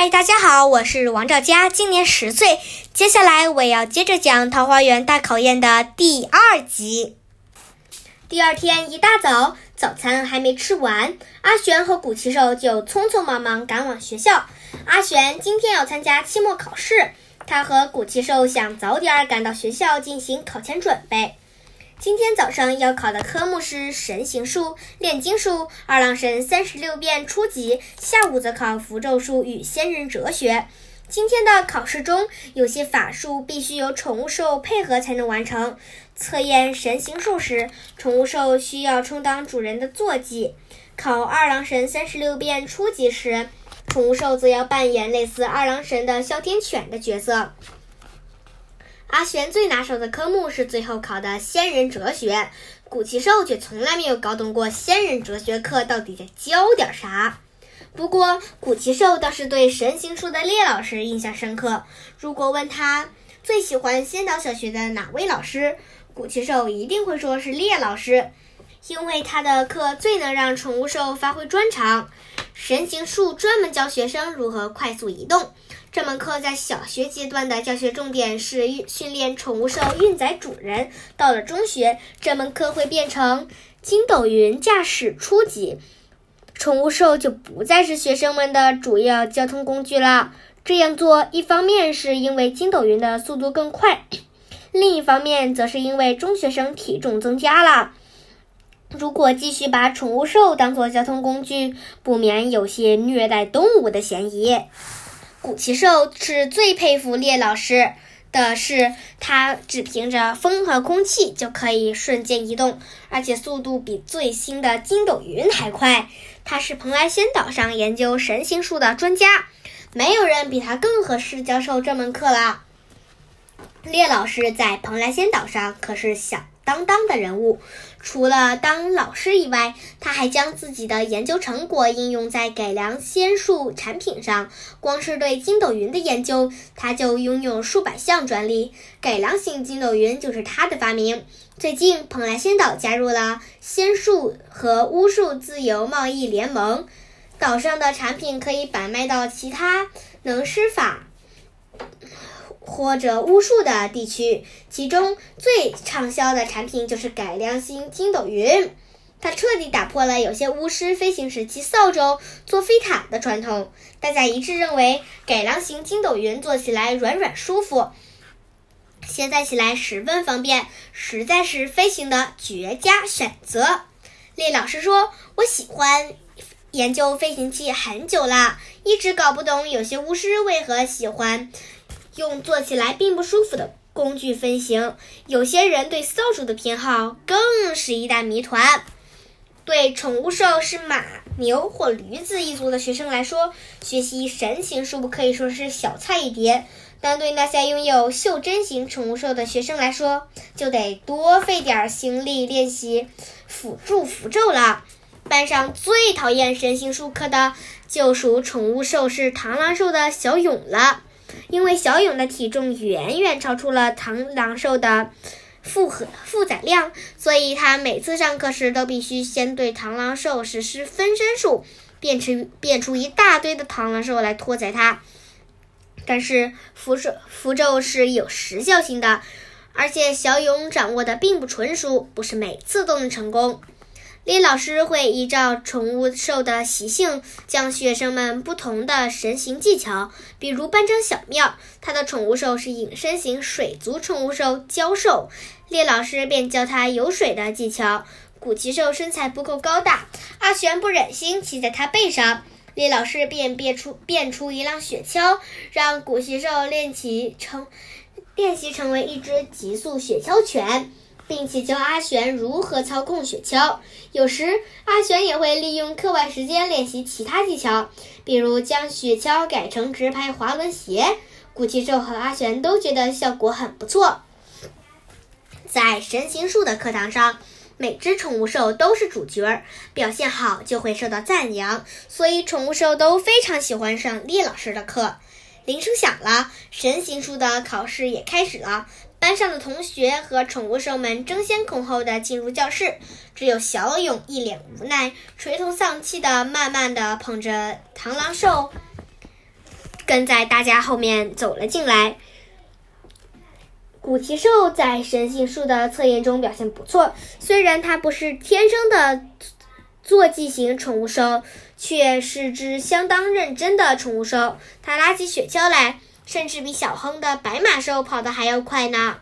嗨，大家好，我是王兆佳，今年十岁。接下来我要接着讲《桃花源大考验》的第二集。第二天一大早，早餐还没吃完，阿玄和古奇兽就匆匆忙忙赶往学校。阿玄今天要参加期末考试，他和古奇兽想早点赶到学校进行考前准备。今天早上要考的科目是神行术、炼金术、二郎神三十六变初级，下午则考符咒术与仙人哲学。今天的考试中，有些法术必须由宠物兽配合才能完成。测验神行术时，宠物兽需要充当主人的坐骑；考二郎神三十六变初级时，宠物兽则要扮演类似二郎神的哮天犬的角色。阿玄最拿手的科目是最后考的仙人哲学，古奇兽却从来没有搞懂过仙人哲学课到底在教点啥。不过，古奇兽倒是对神行术的列老师印象深刻。如果问他最喜欢仙岛小学的哪位老师，古奇兽一定会说是列老师，因为他的课最能让宠物兽发挥专长。神行术专门教学生如何快速移动。这门课在小学阶段的教学重点是训练宠物兽运载主人。到了中学，这门课会变成筋斗云驾驶初级，宠物兽就不再是学生们的主要交通工具了。这样做，一方面是因为筋斗云的速度更快，另一方面则是因为中学生体重增加了。如果继续把宠物兽当做交通工具，不免有些虐待动物的嫌疑。古奇兽是最佩服烈老师的是，他只凭着风和空气就可以瞬间移动，而且速度比最新的筋斗云还快。他是蓬莱仙岛上研究神行术的专家，没有人比他更合适教授这门课了。烈老师在蓬莱仙岛上可是响当当的人物。除了当老师以外，他还将自己的研究成果应用在改良仙术产品上。光是对筋斗云的研究，他就拥有数百项专利。改良型筋斗云就是他的发明。最近，蓬莱仙岛加入了仙术和巫术自由贸易联盟，岛上的产品可以摆卖到其他能施法。或者巫术的地区，其中最畅销的产品就是改良型筋斗云。它彻底打破了有些巫师飞行时骑扫帚做飞毯的传统。大家一致认为，改良型筋斗云坐起来软软舒服，携带起来十分方便，实在是飞行的绝佳选择。厉老师说：“我喜欢研究飞行器很久了，一直搞不懂有些巫师为何喜欢。”用做起来并不舒服的工具飞行，有些人对扫帚的偏好更是一大谜团。对宠物兽是马、牛或驴子一族的学生来说，学习神行术可以说是小菜一碟；但对那些拥有袖珍型宠物兽的学生来说，就得多费点心力练习辅助符咒了。班上最讨厌神行术课的，就属宠物兽是螳螂兽的小勇了。因为小勇的体重远远超出了螳螂兽的负荷负载量，所以他每次上课时都必须先对螳螂兽实施分身术，变出变出一大堆的螳螂兽来拖载它。但是符咒符咒是有时效性的，而且小勇掌握的并不纯熟，不是每次都能成功。李老师会依照宠物兽的习性，将学生们不同的神行技巧。比如班长小妙，他的宠物兽是隐身型水族宠物兽蛟兽，李老师便教他游水的技巧。古奇兽身材不够高大，阿玄不忍心骑在他背上，李老师便变出变出一辆雪橇，让古奇兽练习成练习成为一只极速雪橇犬。并且教阿玄如何操控雪橇。有时阿玄也会利用课外时间练习其他技巧，比如将雪橇改成直排滑轮鞋。古奇兽和阿玄都觉得效果很不错。在神行术的课堂上，每只宠物兽都是主角，表现好就会受到赞扬，所以宠物兽都非常喜欢上厉老师的课。铃声响了，神行术的考试也开始了。班上的同学和宠物兽们争先恐后的进入教室，只有小勇一脸无奈，垂头丧气的慢慢的捧着螳螂兽，跟在大家后面走了进来。古奇兽在神性术的测验中表现不错，虽然它不是天生的坐骑型宠物兽，却是只相当认真的宠物兽。它拉起雪橇来，甚至比小亨的白马兽跑得还要快呢。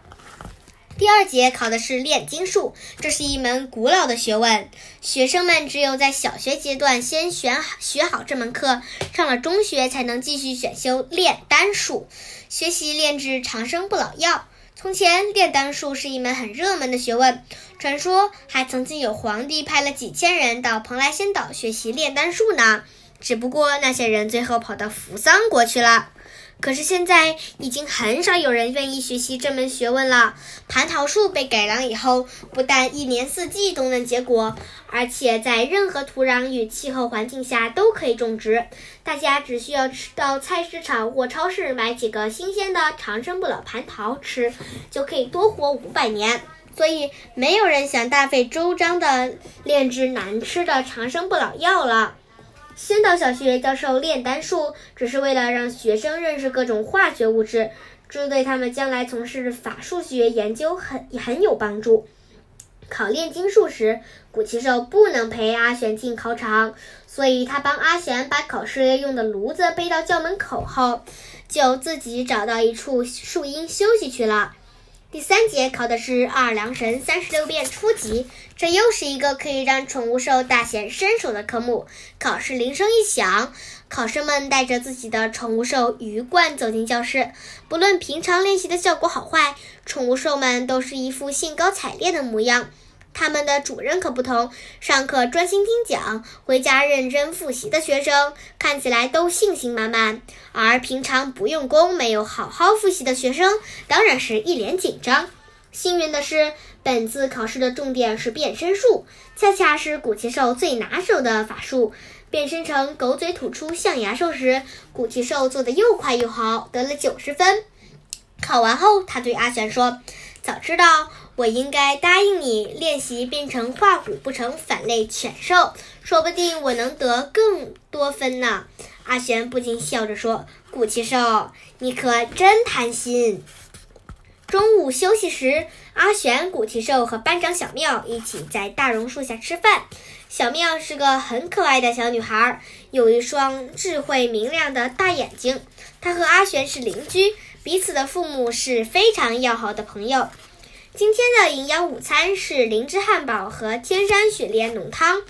第二节考的是炼金术，这是一门古老的学问。学生们只有在小学阶段先学学好这门课，上了中学才能继续选修炼丹术，学习炼制长生不老药。从前，炼丹术是一门很热门的学问，传说还曾经有皇帝派了几千人到蓬莱仙岛学习炼丹术呢。只不过那些人最后跑到扶桑国去了。可是现在已经很少有人愿意学习这门学问了。蟠桃树被改良以后，不但一年四季都能结果，而且在任何土壤与气候环境下都可以种植。大家只需要吃到菜市场或超市买几个新鲜的长生不老蟠桃吃，就可以多活五百年。所以没有人想大费周章的炼制难吃的长生不老药了。仙岛小学教授炼丹术，只是为了让学生认识各种化学物质，这对他们将来从事法术学研究很很有帮助。考炼金术时，古奇兽不能陪阿玄进考场，所以他帮阿玄把考试用的炉子背到校门口后，就自己找到一处树荫休息去了。第三节考的是二郎神三十六变初级，这又是一个可以让宠物兽大显身手的科目。考试铃声一响，考生们带着自己的宠物兽鱼贯走进教室。不论平常练习的效果好坏，宠物兽们都是一副兴高采烈的模样。他们的主人可不同，上课专心听讲，回家认真复习的学生看起来都信心满满；而平常不用功、没有好好复习的学生，当然是一脸紧张。幸运的是，本次考试的重点是变身术，恰恰是古奇兽最拿手的法术。变身成狗嘴吐出象牙兽时，古奇兽做的又快又好，得了九十分。考完后，他对阿玄说：“早知道。”我应该答应你练习变成画虎不成反类犬兽，说不定我能得更多分呢。阿玄不禁笑着说：“古奇兽，你可真贪心。”中午休息时，阿玄、古奇兽和班长小妙一起在大榕树下吃饭。小妙是个很可爱的小女孩，有一双智慧明亮的大眼睛。她和阿玄是邻居，彼此的父母是非常要好的朋友。今天的营养午餐是灵芝汉堡和天山雪莲浓汤。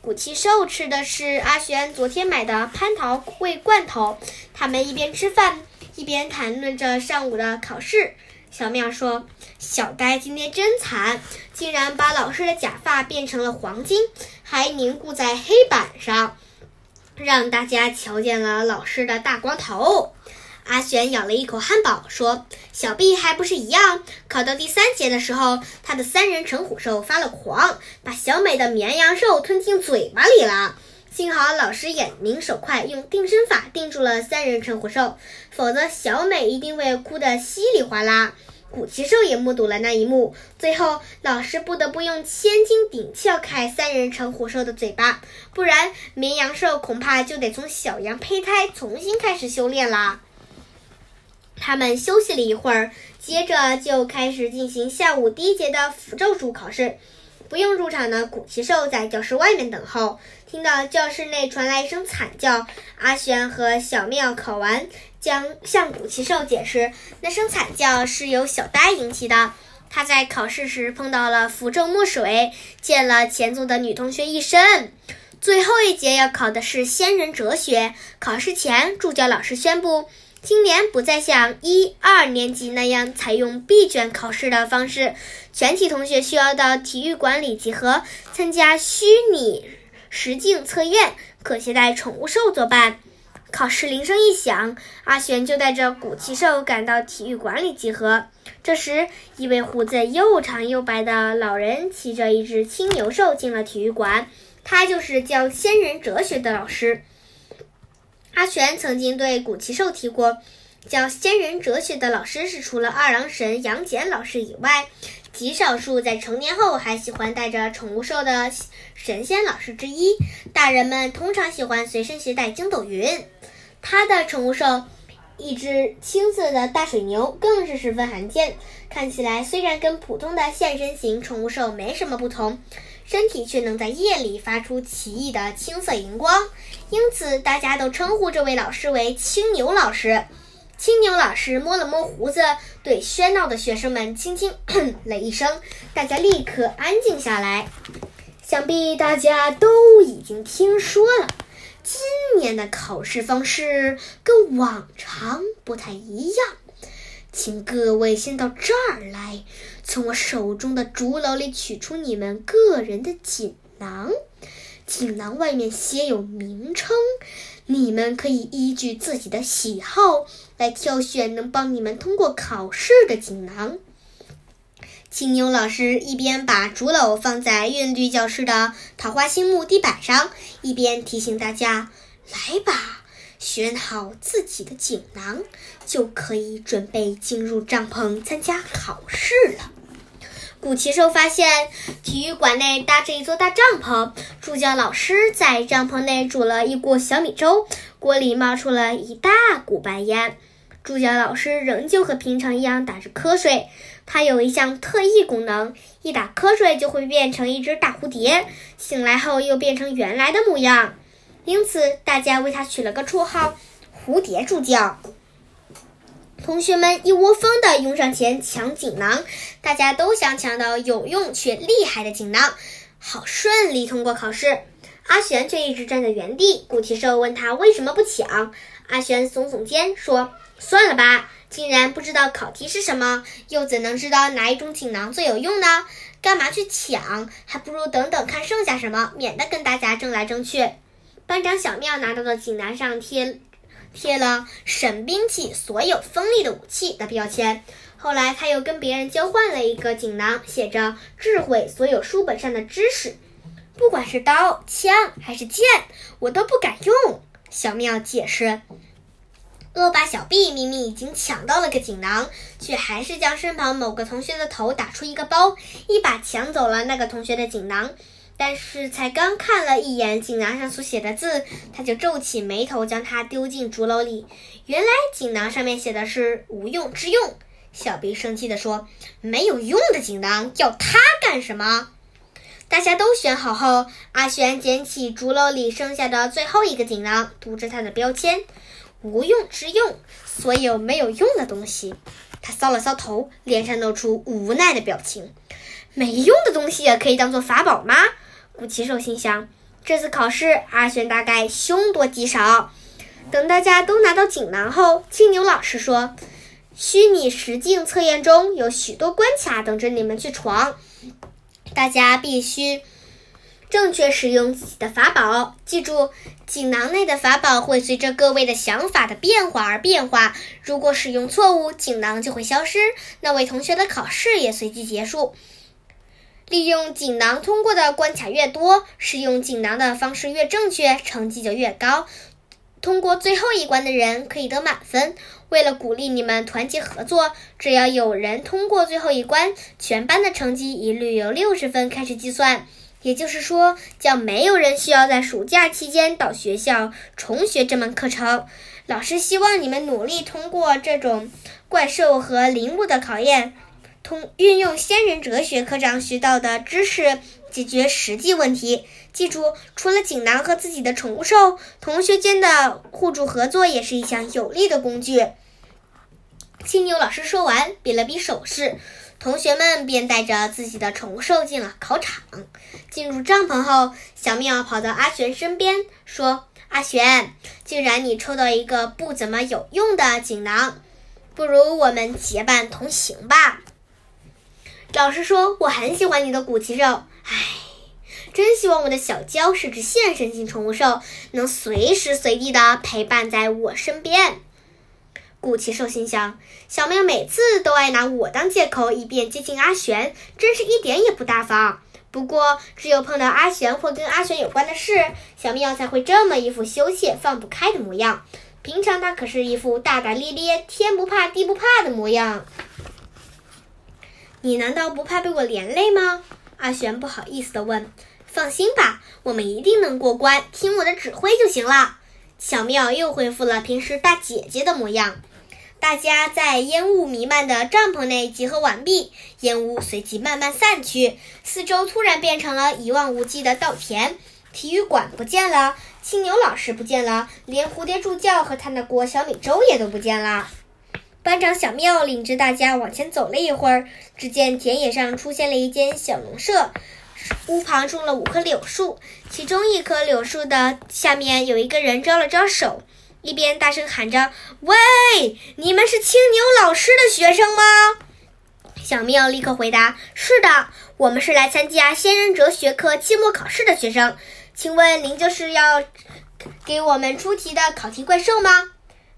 古奇兽吃的是阿玄昨天买的蟠桃味罐头。他们一边吃饭一边谈论着上午的考试。小妙说：“小呆今天真惨，竟然把老师的假发变成了黄金，还凝固在黑板上，让大家瞧见了老师的大光头。”阿玄咬了一口汉堡，说：“小毕还不是一样？考到第三节的时候，他的三人成虎兽发了狂，把小美的绵羊兽吞进嘴巴里了。幸好老师眼明手快，用定身法定住了三人成虎兽，否则小美一定会哭得稀里哗啦。古奇兽也目睹了那一幕，最后老师不得不用千斤顶撬开三人成虎兽的嘴巴，不然绵羊兽恐怕就得从小羊胚胎重新开始修炼了。”他们休息了一会儿，接着就开始进行下午第一节的符咒术考试。不用入场的古奇兽在教室外面等候。听到教室内传来一声惨叫，阿玄和小妙考完，将向古奇兽解释，那声惨叫是由小呆引起的。他在考试时碰到了符咒墨水，溅了前座的女同学一身。最后一节要考的是仙人哲学。考试前，助教老师宣布。今年不再像一二年级那样采用闭卷考试的方式，全体同学需要到体育馆里集合参加虚拟实境测验，可携带宠物兽作伴。考试铃声一响，阿玄就带着古奇兽赶到体育馆里集合。这时，一位胡子又长又白的老人骑着一只青牛兽进了体育馆，他就是教仙人哲学的老师。阿玄曾经对古奇兽提过，教仙人哲学的老师是除了二郎神杨戬老师以外，极少数在成年后还喜欢带着宠物兽的神仙老师之一。大人们通常喜欢随身携带筋斗云，他的宠物兽一只青色的大水牛更是十分罕见，看起来虽然跟普通的现身型宠物兽没什么不同，身体却能在夜里发出奇异的青色荧光，因此大家都称呼这位老师为青牛老师。青牛老师摸了摸胡子，对喧闹的学生们轻轻 了一声，大家立刻安静下来。想必大家都已经听说了。今年的考试方式跟往常不太一样，请各位先到这儿来，从我手中的竹篓里取出你们个人的锦囊。锦囊外面写有名称，你们可以依据自己的喜好来挑选能帮你们通过考试的锦囊。青牛老师一边把竹篓放在韵律教室的桃花心木地板上，一边提醒大家：“来吧，选好自己的锦囊，就可以准备进入帐篷参加考试了。”古奇兽发现体育馆内搭着一座大帐篷，助教老师在帐篷内煮了一锅小米粥，锅里冒出了一大股白烟。助教老师仍旧和平常一样打着瞌睡。他有一项特异功能，一打瞌睡就会变成一只大蝴蝶，醒来后又变成原来的模样，因此大家为他取了个绰号“蝴蝶助教”。同学们一窝蜂地拥上前抢锦囊，大家都想抢到有用却厉害的锦囊，好顺利通过考试。阿玄却一直站在原地。古奇兽问他为什么不抢，阿玄耸耸肩说：“算了吧。”竟然不知道考题是什么，又怎能知道哪一种锦囊最有用呢？干嘛去抢？还不如等等看剩下什么，免得跟大家争来争去。班长小妙拿到的锦囊上贴贴了“神兵器，所有锋利的武器”的标签。后来他又跟别人交换了一个锦囊，写着“智慧，所有书本上的知识”。不管是刀、枪还是剑，我都不敢用。小妙解释。恶霸小毕明明已经抢到了个锦囊，却还是将身旁某个同学的头打出一个包，一把抢走了那个同学的锦囊。但是才刚看了一眼锦囊上所写的字，他就皱起眉头，将它丢进竹篓里。原来锦囊上面写的是“无用之用”。小兵生气地说：“没有用的锦囊，要它干什么？”大家都选好后，阿玄捡起竹篓里剩下的最后一个锦囊，读着它的标签。无用之用，所有没有用的东西。他搔了搔头，脸上露出无奈的表情。没用的东西也可以当做法宝吗？古奇兽心想。这次考试，阿玄大概凶多吉少。等大家都拿到锦囊后，青牛老师说：“虚拟实境测验中有许多关卡等着你们去闯，大家必须。”正确使用自己的法宝，记住，锦囊内的法宝会随着各位的想法的变化而变化。如果使用错误，锦囊就会消失，那位同学的考试也随即结束。利用锦囊通过的关卡越多，使用锦囊的方式越正确，成绩就越高。通过最后一关的人可以得满分。为了鼓励你们团结合作，只要有人通过最后一关，全班的成绩一律由六十分开始计算。也就是说，将没有人需要在暑假期间到学校重学这门课程。老师希望你们努力通过这种怪兽和灵物的考验，通运用仙人哲学课上学到的知识解决实际问题。记住，除了锦囊和自己的宠物兽，同学间的互助合作也是一项有力的工具。青牛老师说完，比了比手势。同学们便带着自己的宠物兽进了考场。进入帐篷后，小妙跑到阿玄身边说：“阿玄，既然你抽到一个不怎么有用的锦囊，不如我们结伴同行吧。”老实说，我很喜欢你的古奇兽。唉，真希望我的小娇是只现身型宠物兽，能随时随地的陪伴在我身边。古奇兽心想：小妙每次都爱拿我当借口，以便接近阿玄，真是一点也不大方。不过，只有碰到阿玄或跟阿玄有关的事，小妙才会这么一副羞怯、放不开的模样。平常他可是一副大大咧咧、天不怕地不怕的模样。你难道不怕被我连累吗？阿玄不好意思地问。放心吧，我们一定能过关，听我的指挥就行了。小妙又恢复了平时大姐姐的模样。大家在烟雾弥漫的帐篷内集合完毕，烟雾随即慢慢散去，四周突然变成了一望无际的稻田。体育馆不见了，青牛老师不见了，连蝴蝶助教和他的锅小米粥也都不见了。班长小妙领着大家往前走了一会儿，只见田野上出现了一间小农舍，屋旁种了五棵柳树，其中一棵柳树的下面有一个人招了招手。一边大声喊着：“喂，你们是青牛老师的学生吗？”小妙立刻回答：“是的，我们是来参加仙人哲学课期末考试的学生。请问您就是要给我们出题的考题怪兽吗？”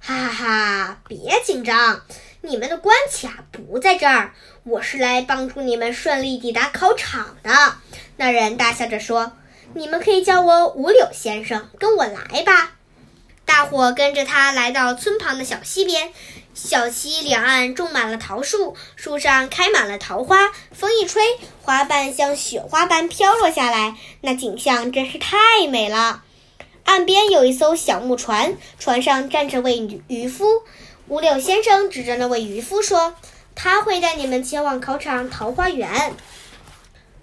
哈哈哈！别紧张，你们的关卡不在这儿，我是来帮助你们顺利抵达考场的。那人大笑着说：“你们可以叫我五柳先生，跟我来吧。”大伙跟着他来到村旁的小溪边，小溪两岸种满了桃树，树上开满了桃花。风一吹，花瓣像雪花般飘落下来，那景象真是太美了。岸边有一艘小木船，船上站着位渔渔夫。五柳先生指着那位渔夫说：“他会带你们前往考场桃花源。”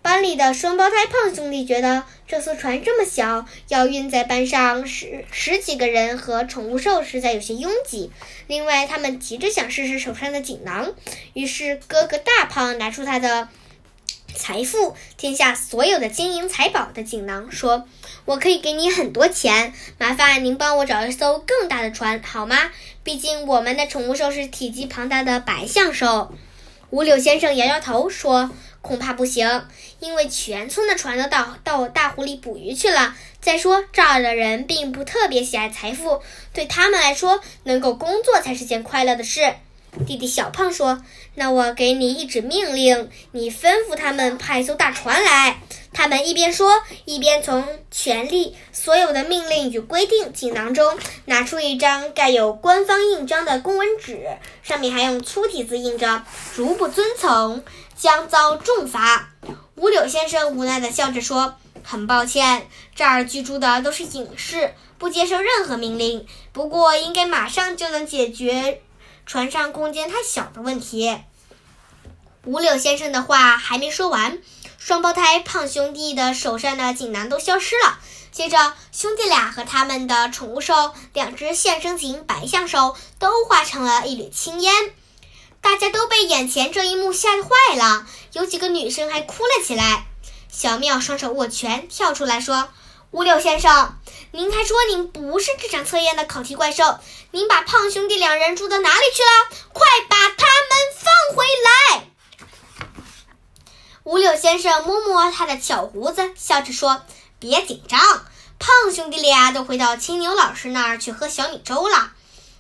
班里的双胞胎胖兄弟觉得这艘船这么小，要运载班上十十几个人和宠物兽实在有些拥挤。另外，他们急着想试试手上的锦囊，于是哥哥大胖拿出他的财富——天下所有的金银财宝的锦囊，说：“我可以给你很多钱，麻烦您帮我找一艘更大的船，好吗？毕竟我们的宠物兽是体积庞大的白象兽。”五柳先生摇摇头说。恐怕不行，因为全村的船都到到大湖里捕鱼去了。再说这儿的人并不特别喜爱财富，对他们来说，能够工作才是件快乐的事。弟弟小胖说：“那我给你一纸命令，你吩咐他们派艘大船来。”他们一边说，一边从权力所有的命令与规定锦囊中拿出一张盖有官方印章的公文纸，上面还用粗体字印着：“如不遵从，将遭重罚。”五柳先生无奈地笑着说：“很抱歉，这儿居住的都是隐士，不接受任何命令。不过，应该马上就能解决。”船上空间太小的问题。五柳先生的话还没说完，双胞胎胖兄弟的手上的锦囊都消失了。接着，兄弟俩和他们的宠物兽两只现生型白象兽都化成了一缕青烟。大家都被眼前这一幕吓坏了，有几个女生还哭了起来。小妙双手握拳，跳出来说。五柳先生，您还说您不是这场测验的考题怪兽？您把胖兄弟两人住到哪里去了？快把他们放回来！五柳先生摸摸他的小胡子，笑着说：“别紧张，胖兄弟俩都回到青牛老师那儿去喝小米粥了。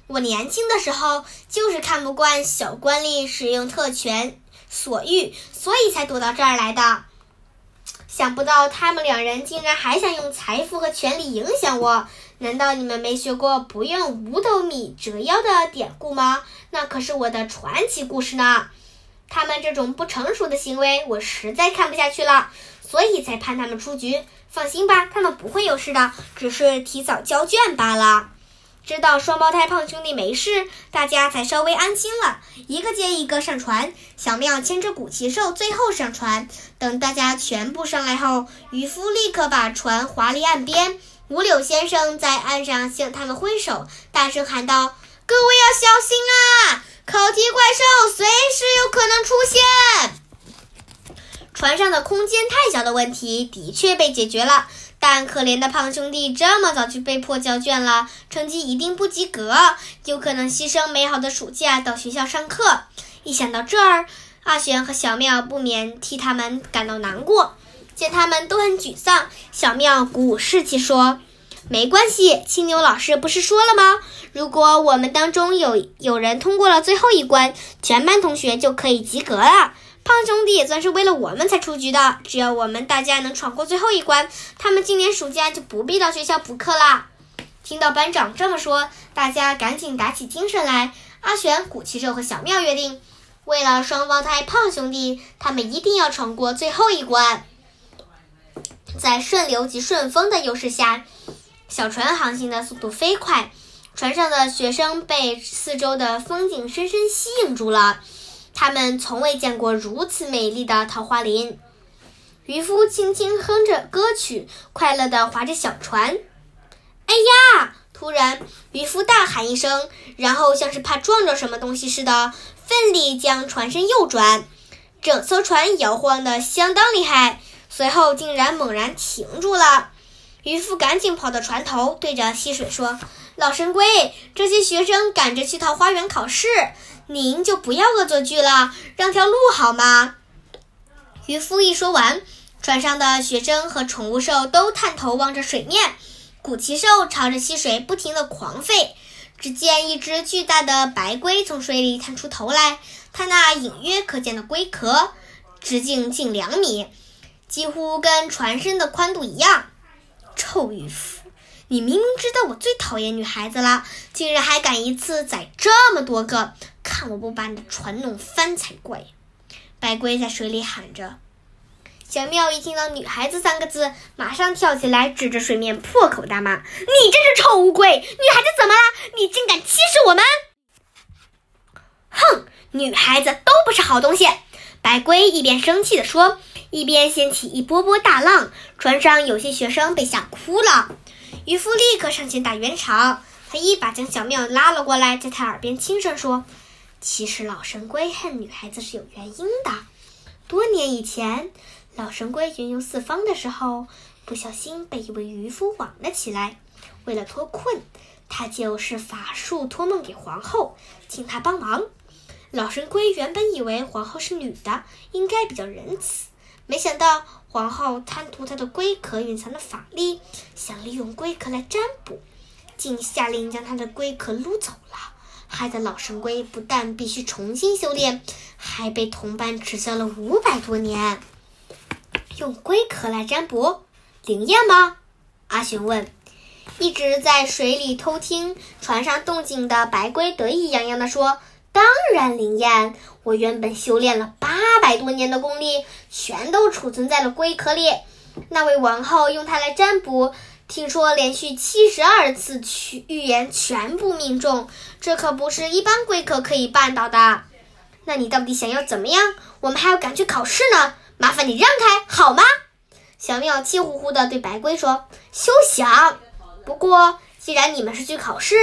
我年轻的时候就是看不惯小官吏使用特权所欲，所以才躲到这儿来的。”想不到他们两人竟然还想用财富和权力影响我！难道你们没学过“不用五斗米折腰”的典故吗？那可是我的传奇故事呢！他们这种不成熟的行为，我实在看不下去了，所以才判他们出局。放心吧，他们不会有事的，只是提早交卷罢了。知道双胞胎胖兄弟没事，大家才稍微安心了。一个接一个上船，小妙牵着古奇兽最后上船。等大家全部上来后，渔夫立刻把船划离岸边。五柳先生在岸上向他们挥手，大声喊道：“各位要小心啊！考题怪兽随时有可能出现。”船上的空间太小的问题的确被解决了。但可怜的胖兄弟这么早就被迫交卷了，成绩一定不及格，有可能牺牲美好的暑假到学校上课。一想到这儿，阿玄和小妙不免替他们感到难过。见他们都很沮丧，小妙鼓舞士气说：“没关系，青牛老师不是说了吗？如果我们当中有有人通过了最后一关，全班同学就可以及格了。”胖兄弟也算是为了我们才出局的。只要我们大家能闯过最后一关，他们今年暑假就不必到学校补课啦。听到班长这么说，大家赶紧打起精神来。阿玄、古奇兽和小妙约定，为了双胞胎胖兄弟，他们一定要闯过最后一关。在顺流及顺风的优势下，小船航行的速度飞快，船上的学生被四周的风景深深吸引住了。他们从未见过如此美丽的桃花林。渔夫轻轻哼着歌曲，快乐地划着小船。哎呀！突然，渔夫大喊一声，然后像是怕撞着什么东西似的，奋力将船身右转，整艘船摇晃得相当厉害，随后竟然猛然停住了。渔夫赶紧跑到船头，对着溪水说：“老神龟，这些学生赶着去桃花源考试，您就不要恶作剧了，让条路好吗？”渔夫一说完，船上的学生和宠物兽都探头望着水面。古奇兽朝着溪水不停地狂吠。只见一只巨大的白龟从水里探出头来，它那隐约可见的龟壳直径近两米，几乎跟船身的宽度一样。臭渔夫，你明明知道我最讨厌女孩子了，竟然还敢一次宰这么多个！看我不把你的船弄翻才怪！白龟在水里喊着。小妙一听到“女孩子”三个字，马上跳起来，指着水面破口大骂：“你真是臭乌龟！女孩子怎么了？你竟敢欺视我们！”哼，女孩子都不是好东西！白龟一边生气地说，一边掀起一波波大浪，船上有些学生被吓哭了。渔夫立刻上前打圆场，他一把将小妙拉了过来，在他耳边轻声说：“其实老神龟恨女孩子是有原因的。多年以前。”老神龟云游四方的时候，不小心被一位渔夫网了起来。为了脱困，他就是法术托梦给皇后，请她帮忙。老神龟原本以为皇后是女的，应该比较仁慈，没想到皇后贪图他的龟壳蕴藏的法力，想利用龟壳来占卜，竟下令将他的龟壳撸走了，害得老神龟不但必须重新修炼，还被同伴耻笑了五百多年。用龟壳来占卜，灵验吗？阿玄问。一直在水里偷听船上动静的白龟得意洋洋地说：“当然灵验！我原本修炼了八百多年的功力，全都储存在了龟壳里。那位王后用它来占卜，听说连续七十二次去预言全部命中，这可不是一般龟壳可以办到的。那你到底想要怎么样？我们还要赶去考试呢。”麻烦你让开好吗？小妙气呼呼地对白龟说：“休想！不过既然你们是去考试，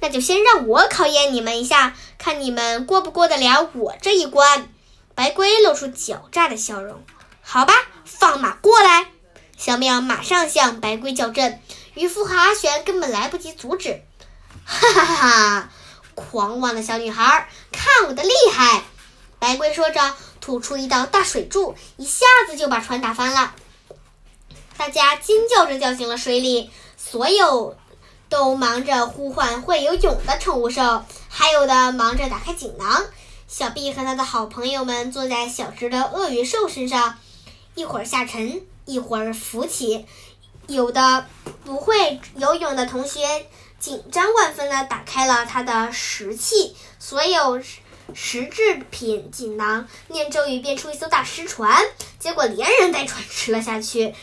那就先让我考验你们一下，看你们过不过得了我这一关。”白龟露出狡诈的笑容：“好吧，放马过来！”小妙马上向白龟叫阵，渔夫和阿玄根本来不及阻止。哈哈哈！狂妄的小女孩，看我的厉害！白龟说着。吐出一道大水柱，一下子就把船打翻了。大家尖叫着掉进了水里，所有都忙着呼唤会游泳的宠物兽，还有的忙着打开锦囊。小毕和他的好朋友们坐在小只的鳄鱼兽身上，一会儿下沉，一会儿浮起。有的不会游泳的同学紧张万分地打开了他的石器，所有。石制品锦囊念咒语变出一艘大石船，结果连人带船吃了下去。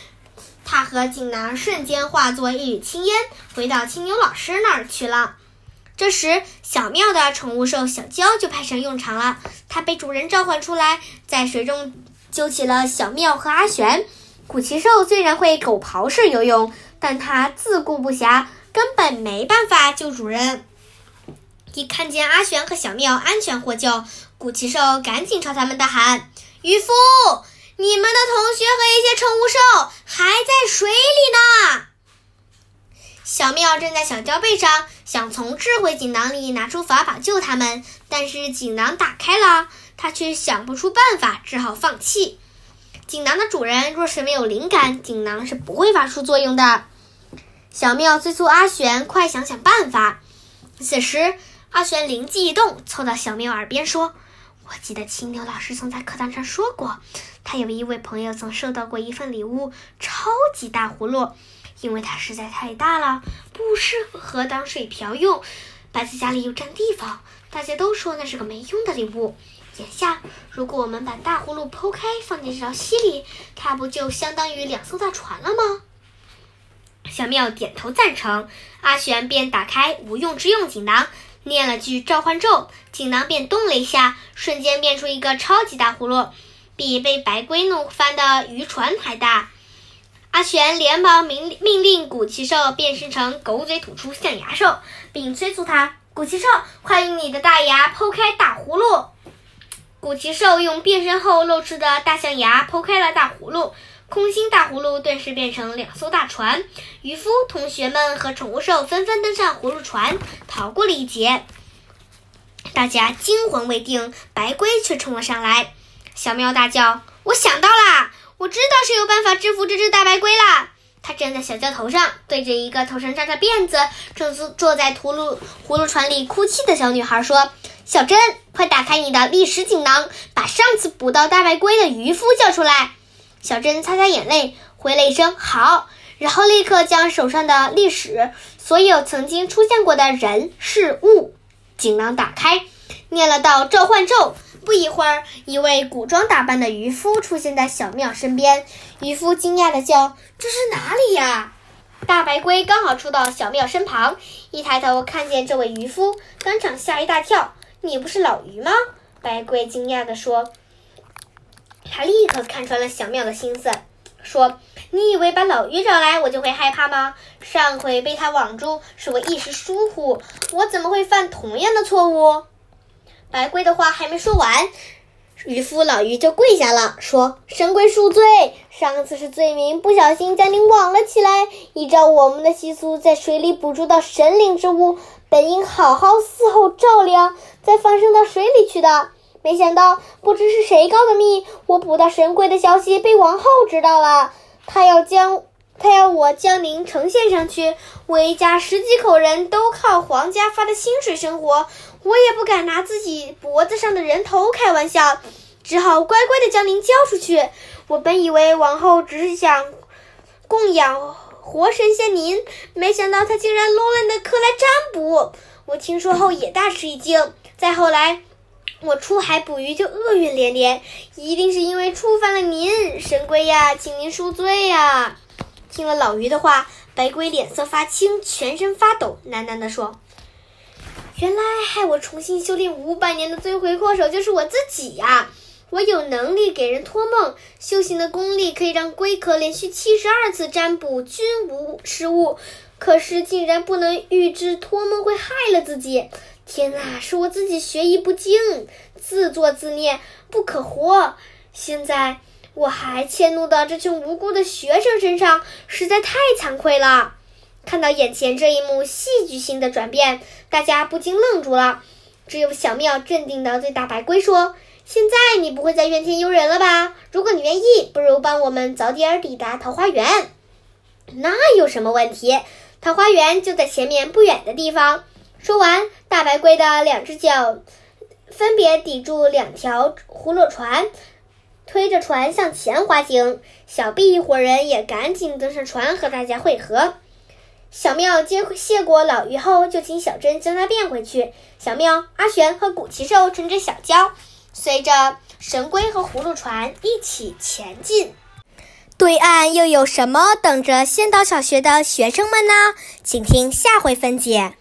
他和锦囊瞬间化作一缕青烟，回到青牛老师那儿去了。这时，小妙的宠物兽小娇就派上用场了。它被主人召唤出来，在水中救起了小妙和阿玄。古奇兽虽然会狗刨式游泳，但它自顾不暇，根本没办法救主人。一看见阿玄和小妙安全获救，古奇兽赶紧朝他们大喊：“渔夫，你们的同学和一些宠物兽还在水里呢！”小妙站在小礁背上，想从智慧锦囊里拿出法宝救他们，但是锦囊打开了，他却想不出办法，只好放弃。锦囊的主人若是没有灵感，锦囊是不会发出作用的。小妙催促阿玄快想想办法。此时。阿玄灵机一动，凑到小妙耳边说：“我记得青牛老师曾在课堂上说过，他有一位朋友曾收到过一份礼物——超级大葫芦，因为它实在太大了，不适合当水瓢用，摆在家里又占地方。大家都说那是个没用的礼物。眼下，如果我们把大葫芦剖开，放进这条溪里，它不就相当于两艘大船了吗？”小妙点头赞成，阿玄便打开无用之用锦囊，念了句召唤咒，锦囊便动了一下，瞬间变出一个超级大葫芦，比被白龟弄翻的渔船还大。阿玄连忙命命令古奇兽变身成狗嘴吐出象牙兽，并催促他：“古奇兽，快用你的大牙剖开大葫芦！”古奇兽用变身后露出的大象牙剖开了大葫芦，空心大葫芦顿时变成两艘大船。渔夫同学们和宠物兽纷纷登上葫芦船，逃过了一劫。大家惊魂未定，白龟却冲了上来。小喵大叫：“我想到啦！”我知道是有办法制服这只大白龟啦！他站在小教头上，对着一个头上扎着辫子、正坐坐在葫芦葫芦船里哭泣的小女孩说：“小珍，快打开你的历史锦囊，把上次捕到大白龟的渔夫叫出来。”小珍擦擦眼泪，回了一声“好”，然后立刻将手上的历史所有曾经出现过的人事物锦囊打开，念了道召唤咒。不一会儿，一位古装打扮的渔夫出现在小庙身边。渔夫惊讶地叫：“这是哪里呀？”大白龟刚好出到小庙身旁，一抬头看见这位渔夫，当场吓一大跳。“你不是老鱼吗？”白龟惊讶地说。他立刻看穿了小庙的心思，说：“你以为把老鱼找来，我就会害怕吗？上回被他网住，是我一时疏忽，我怎么会犯同样的错误？”白龟的话还没说完，渔夫老鱼就跪下了，说：“神龟恕罪，上次是罪民不小心将您网了起来。依照我们的习俗，在水里捕捉到神灵之物，本应好好伺候照料，再放生到水里去的。没想到，不知是谁告的密，我捕到神龟的消息被王后知道了，他要将。”他要我将您呈现上去，我一家十几口人都靠皇家发的薪水生活，我也不敢拿自己脖子上的人头开玩笑，只好乖乖的将您交出去。我本以为王后只是想供养活神仙您，没想到他竟然捞了那客来占卜。我听说后也大吃一惊。再后来，我出海捕鱼就厄运连连，一定是因为触犯了您，神龟呀，请您恕罪呀。听了老鱼的话，白龟脸色发青，全身发抖，喃喃地说：“原来害我重新修炼五百年的罪魁祸首就是我自己呀！我有能力给人托梦，修行的功力可以让龟壳连续七十二次占卜均无失误，可是竟然不能预知托梦会害了自己！天哪，是我自己学艺不精，自作自孽，不可活！现在……”我还迁怒到这群无辜的学生身上，实在太惭愧了。看到眼前这一幕戏剧性的转变，大家不禁愣住了。只有小妙镇定地对大白龟说：“现在你不会再怨天尤人了吧？如果你愿意，不如帮我们早点抵达桃花源。那有什么问题？桃花源就在前面不远的地方。”说完，大白龟的两只脚分别抵住两条葫芦船。推着船向前滑行，小毕一伙人也赶紧登上船和大家会合。小妙接谢过老鱼后，就请小珍将它变回去。小妙、阿玄和古奇兽乘着小蛟，随着神龟和葫芦船一起前进。对岸又有什么等着仙岛小学的学生们呢？请听下回分解。